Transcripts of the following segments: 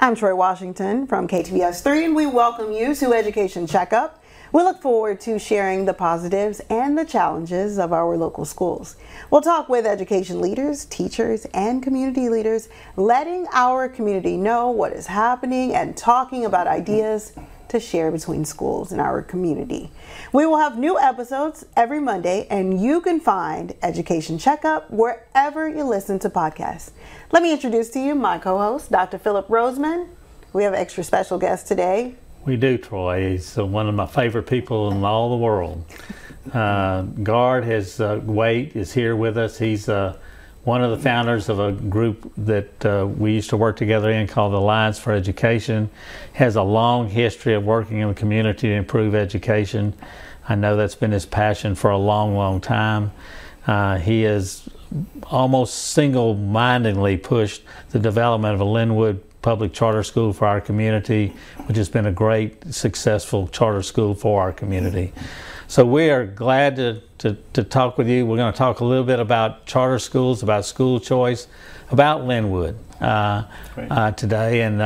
I'm Troy Washington from KTBS 3, and we welcome you to Education Checkup. We look forward to sharing the positives and the challenges of our local schools. We'll talk with education leaders, teachers, and community leaders, letting our community know what is happening and talking about ideas to share between schools in our community. We will have new episodes every Monday, and you can find Education Checkup wherever you listen to podcasts. Let me introduce to you my co host, Dr. Philip Roseman. We have an extra special guest today. We do, Troy. He's uh, one of my favorite people in all the world. Uh, Gard has uh, Wayt is here with us. He's uh, one of the founders of a group that uh, we used to work together in called the Alliance for Education. Has a long history of working in the community to improve education. I know that's been his passion for a long, long time. Uh, he has almost single-mindedly pushed the development of a Linwood public charter school for our community, which has been a great, successful charter school for our community. So we are glad to, to, to talk with you. We're going to talk a little bit about charter schools, about school choice, about Linwood uh, uh, today, and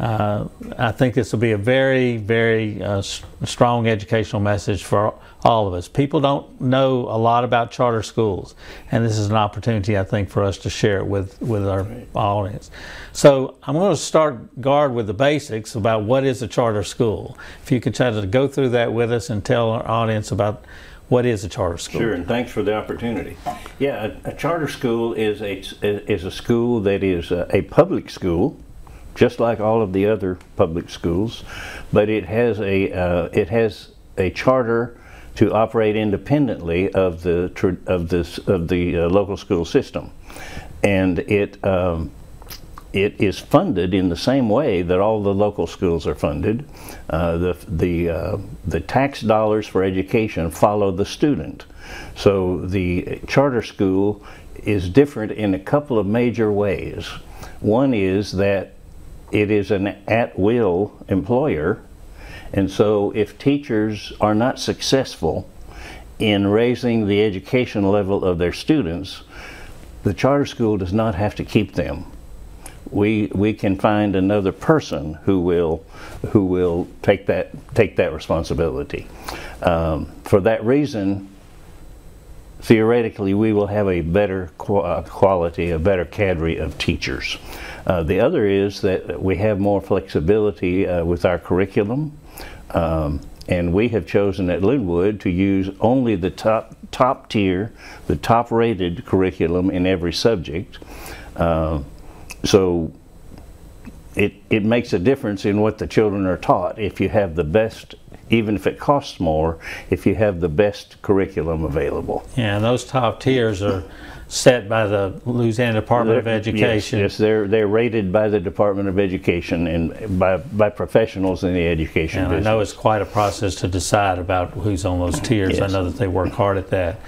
uh, I think this will be a very, very uh, strong educational message for all of us. People don't know a lot about charter schools, and this is an opportunity, I think, for us to share it with, with our right. audience. So I'm going to start Gard with the basics about what is a charter school. If you could try to go through that with us and tell our audience about what is a charter school? Sure, and thanks for the opportunity. Yeah, a, a charter school is a is a school that is a, a public school just like all of the other public schools, but it has a uh, it has a charter to operate independently of the of this of the uh, local school system, and it. Um, it is funded in the same way that all the local schools are funded. Uh, the the uh, the tax dollars for education follow the student, so the charter school is different in a couple of major ways. One is that it is an at-will employer, and so if teachers are not successful in raising the education level of their students, the charter school does not have to keep them. We, we can find another person who will, who will take, that, take that responsibility. Um, for that reason, theoretically, we will have a better quality, a better cadre of teachers. Uh, the other is that we have more flexibility uh, with our curriculum. Um, and we have chosen at Linwood to use only the top top tier, the top rated curriculum in every subject. Uh, so it, it makes a difference in what the children are taught if you have the best even if it costs more, if you have the best curriculum available. Yeah, and those top tiers are set by the Louisiana Department of Education. Yes, yes, they're they're rated by the Department of Education and by by professionals in the education. And I know it's quite a process to decide about who's on those tiers. Yes. I know that they work hard at that.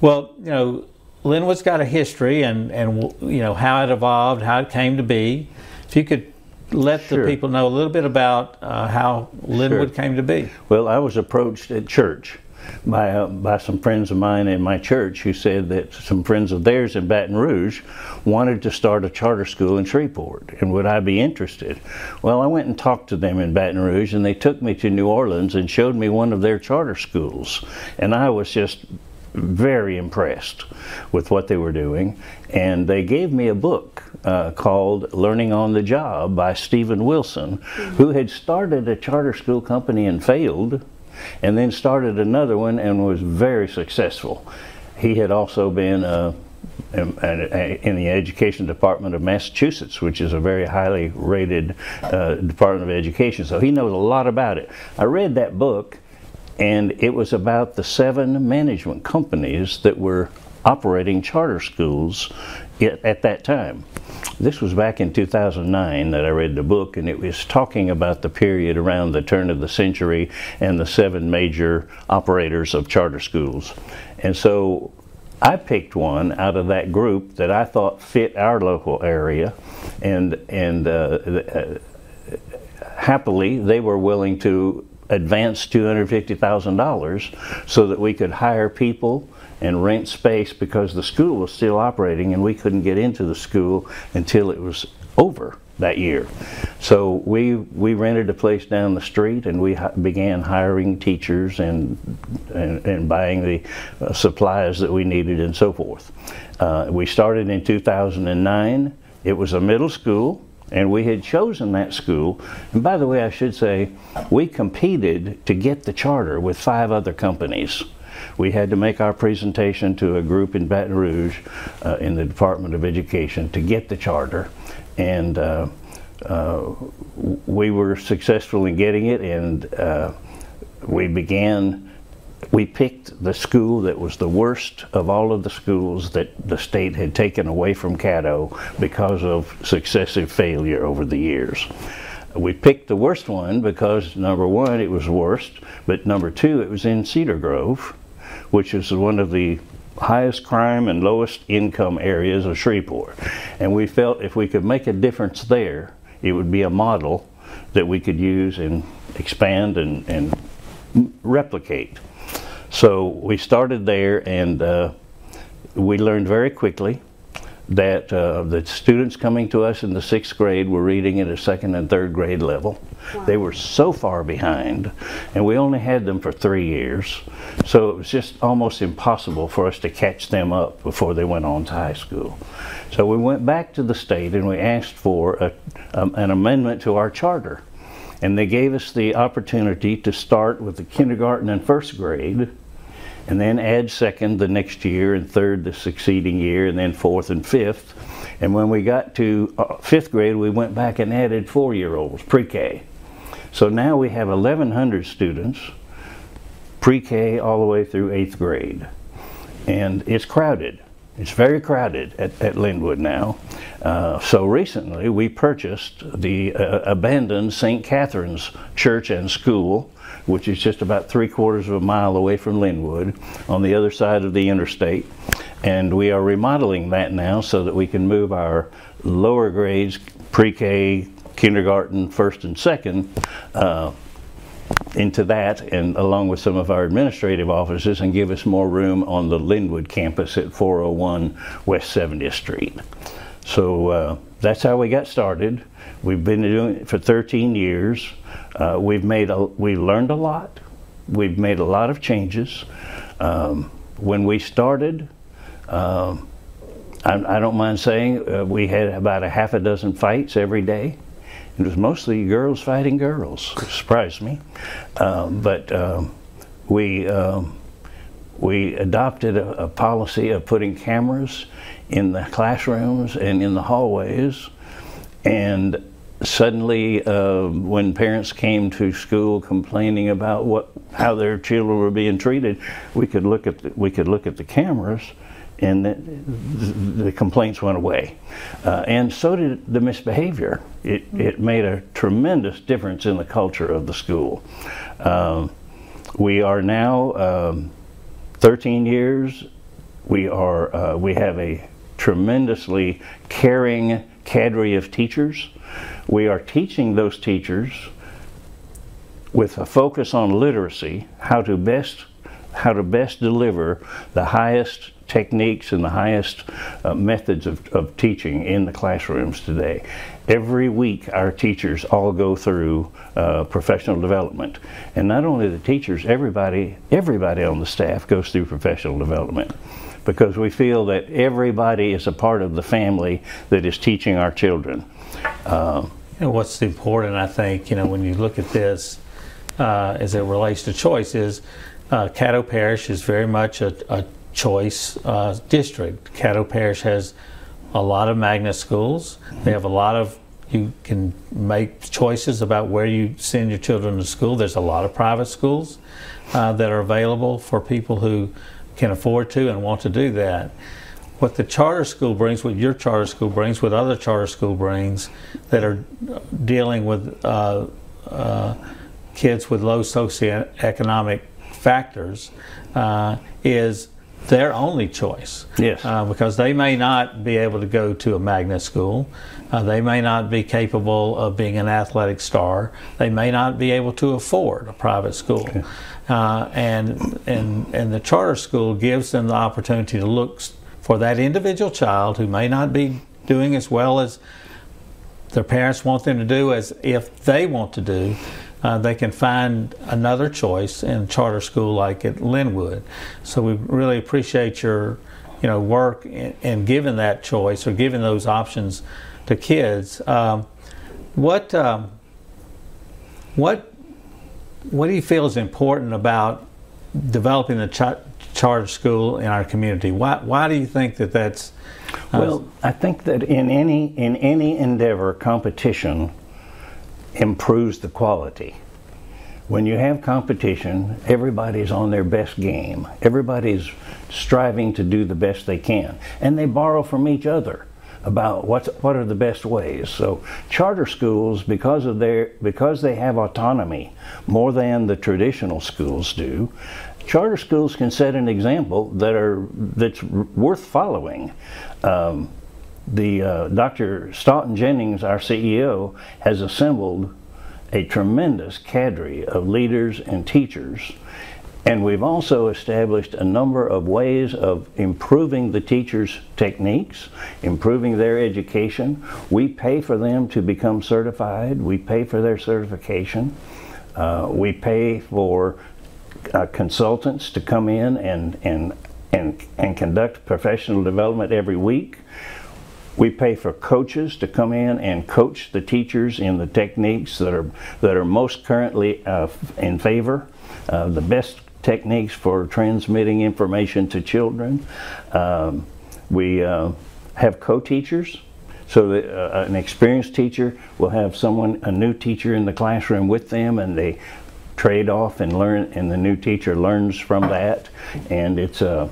Well, you know, Linwood's got a history and and you know how it evolved, how it came to be. If you could let sure. the people know a little bit about uh, how Linwood sure. came to be. Well, I was approached at church by, uh, by some friends of mine in my church who said that some friends of theirs in Baton Rouge wanted to start a charter school in Shreveport and would I be interested? Well, I went and talked to them in Baton Rouge and they took me to New Orleans and showed me one of their charter schools and I was just very impressed with what they were doing and they gave me a book uh, called Learning on the Job by Steven Wilson, who had started a charter school company and failed and then started another one and was very successful. He had also been uh, in, in, the education department of Massachusetts, which is a very highly rated uh, department of education. So he knows a lot about it. I read that book, and it was about the seven management companies that were operating charter schools at, at that time. This was back in 2009 that I read the book, and it was talking about the period around the turn of the century and the seven major operators of charter schools. And so I picked one out of that group that I thought fit our local area, and and uh, uh, happily they were willing to advance $250,000 so that we could hire people and rent space because the school was still operating and we couldn't get into the school until it was over. that year. So we we rented a place down the street and we hi- began hiring teachers and and, and buying the uh, supplies that we needed and so forth. Uh, we started in 2009. It was a middle school and we had chosen that school. And by the way, I should say, we competed to get the charter with five other companies. We had to make our presentation to a group in Baton Rouge uh, in the Department of Education to get the charter. And uh, uh, we were successful in getting it, and uh, we began. We picked the school that was the worst of all of the schools that the state had taken away from Caddo because of successive failure over the years. We picked the worst one because number one, it was worst, but number two, it was in Cedar Grove, which is one of the highest crime and lowest income areas of Shreveport. And we felt if we could make a difference there, it would be a model that we could use and expand and, and replicate. So we started there and uh, we learned very quickly that uh, the students coming to us in the sixth grade were reading at a second and third grade level. They were so far behind, and we only had them for three years, so it was just almost impossible for us to catch them up before they went on to high school. So we went back to the state and we asked for a, um, an amendment to our charter. And they gave us the opportunity to start with the kindergarten and first grade and then add second the next year and third the succeeding year and then fourth and fifth. And when we got to uh, fifth grade we went back and added four year olds pre-k. So now we have 1100 students pre-k all the way through eighth grade. And it's crowded it's very crowded at, at Linwood now. Uh, so recently we purchased the uh, abandoned St. Catherine's Church and School, which is just about three quarters of a mile away from Linwood on the other side of the interstate. And we are remodeling that now so that we can move our lower grades, pre K, kindergarten, first and second, uh, into that and along with some of our administrative offices and give us more room on the Linwood campus at 401 West 70th Street. So uh, that's how we got started. We've been doing it for 13 years. Uh, we've made a, we learned a lot. We've made a lot of changes. Um, when we started, um, I, I, don't mind saying uh, we had about a half a dozen fights every day. It was mostly girls fighting girls. Surprised me, um, but um, we um, we adopted a, a, policy of putting cameras in the classrooms and in the hallways, and suddenly, uh, when parents came to school complaining about what how their children were being treated, we could look at the, we could look at the cameras and the, the, complaints went away. Uh, and so did the misbehavior. It, it made a tremendous difference in the culture of the school. Um, we are now um, 13 years. We are uh, we have a tremendously caring cadre of teachers. We are teaching those teachers with a focus on literacy, how to best how to best deliver the highest techniques and the highest uh, methods of, of teaching in the classrooms today. Every week, our teachers all go through uh, professional development, and not only the teachers, everybody, everybody on the staff goes through professional development, because we feel that everybody is a part of the family that is teaching our children. Uh, and what's important, I think, you know, when you look at this uh, as it relates to choice, is uh, Caddo Parish is very much a, a choice uh, district. Caddo Parish has a lot of magnet schools. They have a lot of you can make choices about where you send your children to school. There's a lot of private schools uh, that are available for people who can afford to and want to do that. What the charter school brings, what your charter school brings, what other charter school brings, that are dealing with uh, uh, kids with low socioeconomic factors, uh, is their only choice. Yes. Uh, because they may not be able to go to a magnet school. Uh, they may not be capable of being an athletic star. They may not be able to afford a private school. Okay. Uh, and, and, and the charter school gives them the opportunity to look for that individual child who may not be doing as well as their parents want them to do as if they want to do, uh, they can find another choice in charter school like at Linwood. So we really appreciate your you know work in, in giving that choice or giving those options to kids. Um, what um, what what do you feel is important about developing the ch- charter school in our community? Why why do you think that that's uh, well? I think that in any in any endeavor, competition improves the quality. When you have competition, everybody's on their best game. Everybody's striving to do the best they can, and they borrow from each other about what's, what are the best ways. So charter schools, because of their because they have autonomy more than the traditional schools do, charter schools can set an example that are that's worth following. Um, the uh, Dr. Staughton Jennings, our CEO, has assembled a tremendous cadre of leaders and teachers. And we've also established a number of ways of improving the teachers' techniques, improving their education. We pay for them to become certified, we pay for their certification, uh, we pay for uh, consultants to come in and, and, and, and conduct professional development every week. We pay for coaches to come in and coach the teachers in the techniques that are that are most currently uh, in favor, uh, the best techniques for transmitting information to children. Um, we uh, have co-teachers, so uh, an experienced teacher will have someone, a new teacher in the classroom with them, and they trade off and learn, and the new teacher learns from that, and it's a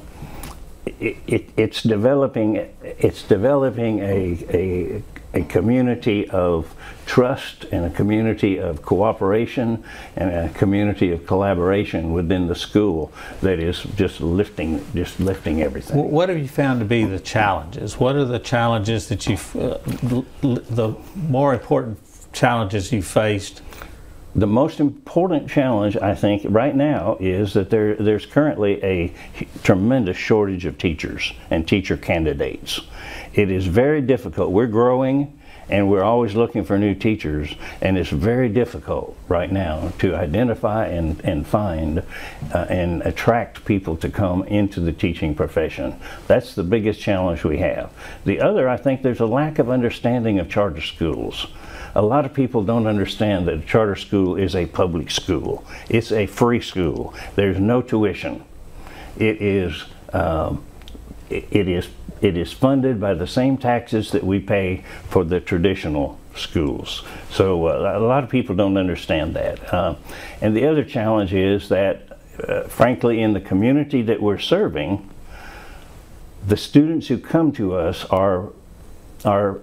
it, it, it's developing it's developing a, a, a community of trust and a community of cooperation and a community of collaboration within the school that is just lifting just lifting everything. What have you found to be the challenges? What are the challenges that you uh, the more important challenges you faced the most important challenge, I think, right now is that there, there's currently a tremendous shortage of teachers and teacher candidates. It is very difficult. We're growing and we're always looking for new teachers, and it's very difficult right now to identify and, and find uh, and attract people to come into the teaching profession. That's the biggest challenge we have. The other, I think, there's a lack of understanding of charter schools a lot of people don't understand that a charter school is a public school. It's a free school. There's no tuition. It is um, it, it is it is funded by the same taxes that we pay for the traditional schools. So uh, a lot of people don't understand that. Uh, and the other challenge is that, uh, frankly, in the community that we're serving, the students who come to us are are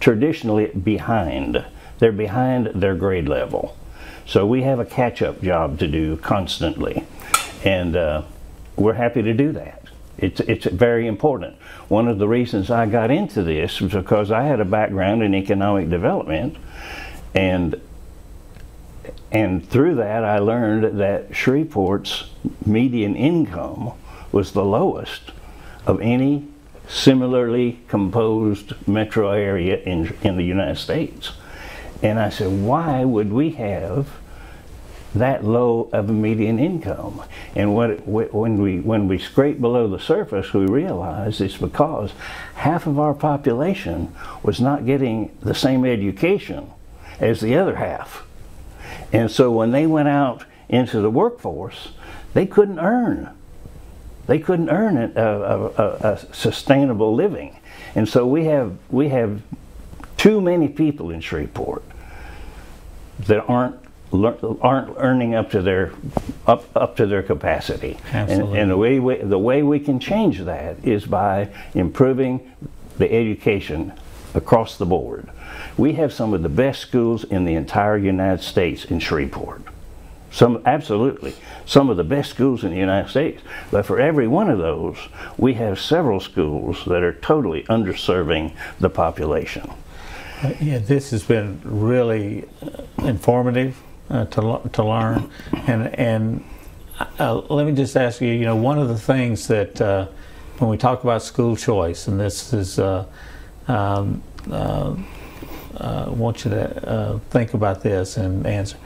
traditionally behind. They're behind their grade level. So we have a catch up job to do constantly. And uh, we're happy to do that. It's, it's very important. One of the reasons I got into this was because I had a background in economic development and and through that I learned that Shreveport's median income was the lowest of any similarly composed metro area in, in the United States. And I said, why would we have that low of a median income? And what, when, we, when we scrape below the surface, we realize it's because half of our population was not getting the same education as the other half. And so when they went out into the workforce, they couldn't earn they couldn't earn a, a, a, a, sustainable living. And so we have, we have too many people in Shreveport that aren't aren't earning up to their up up to their capacity. Absolutely. And, and the way we, the way we can change that is by improving the education across the board. We have some of the best schools in the entire United States in Shreveport. Some absolutely some of the best schools in the United States. But for every one of those, we have several schools that are totally underserving the population. Uh, yeah, this has been really uh, informative uh, to to learn, and and uh, let me just ask you. You know, one of the things that uh, when we talk about school choice, and this is. Um, uh, want you to uh, think about this and answer.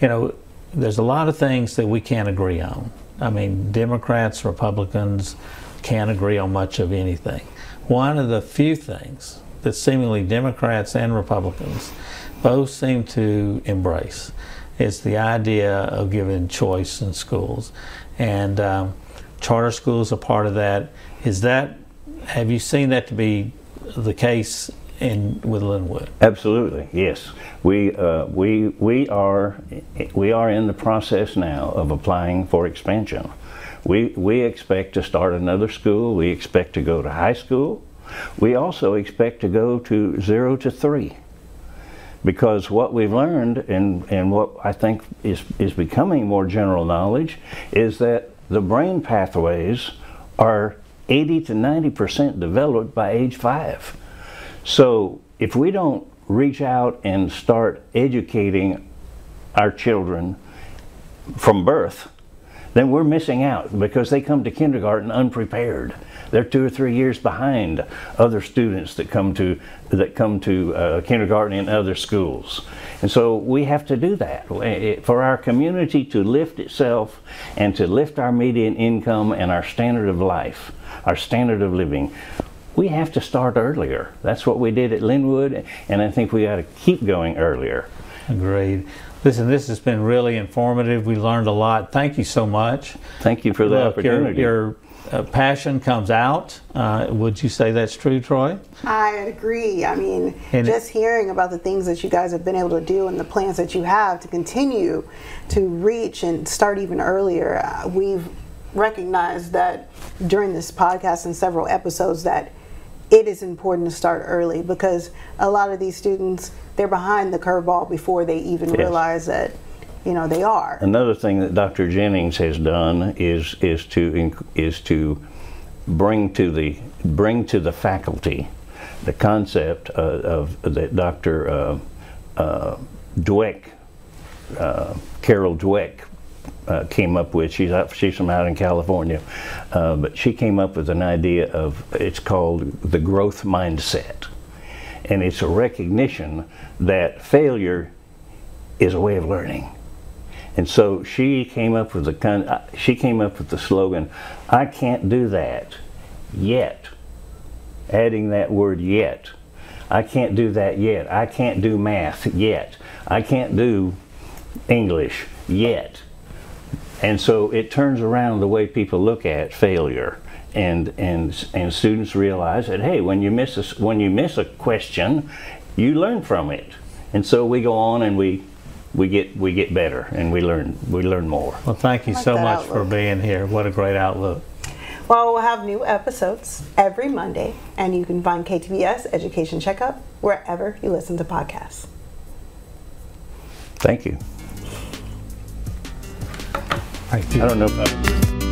You know, there's a lot of things that we can't agree on. I mean, Democrats, Republicans can't agree on much of anything. One of the few things that seemingly Democrats and Republicans both seem to embrace is the idea of giving choice in schools. And um, charter schools are part of that. Is that, have you seen that to be the case in with Linwood? Absolutely, yes. We uh, we we are we are in the process now of applying for expansion. We we expect to start another school. We expect to go to high school. We also expect to go to zero to three. Because what we've learned and, and what I think is, is becoming more general knowledge is that the brain pathways are 80 to 90% developed by age five. So if we don't reach out and start educating our children from birth, then we're missing out because they come to kindergarten unprepared. They're two or three years behind other students that come to that come to uh, kindergarten in other schools. And so we have to do that for our community to lift itself and to lift our median income and our standard of life, our standard of living we have to start earlier. That's what we did at Linwood, and I think we got to keep going earlier. Agreed. Listen, this has been really informative. We learned a lot. Thank you so much. Thank you for the Look, opportunity. Your, your uh, passion comes out. Uh, would you say that's true, Troy? I agree. I mean, And just hearing about the things that you guys have been able to do and the plans that you have to continue to reach and start even earlier, uh, we've recognized that during this podcast and several episodes that it is important to start early because a lot of these students they're behind the curveball before they even Yes. realize that you know they are. Another thing that Dr. Jennings has done is is to is to bring to the bring to the faculty the concept uh, of that Dr. Uh, uh, Dweck, uh, Carol Dweck, uh, came up with. She's out, she's from out in California, uh, but she came up with an idea of it's called the growth mindset, and it's a recognition that failure is a way of learning. And so she came up with the uh, She came up with the slogan, "I can't do that yet." Adding that word "yet." I can't do that yet. I can't do math yet. I can't do English yet. And so it turns around the way people look at failure. And, and, and students realize that, hey, when you, miss a, when you miss a question, you learn from it. And so we go on and we, we, get, we get better and we learn, we learn more. Well, thank you like so that much for being here. What a great outlook. Well, we'll have new episodes every Monday, and you can find KTBS Education Checkup wherever you listen to podcasts. Thank you. I don't know.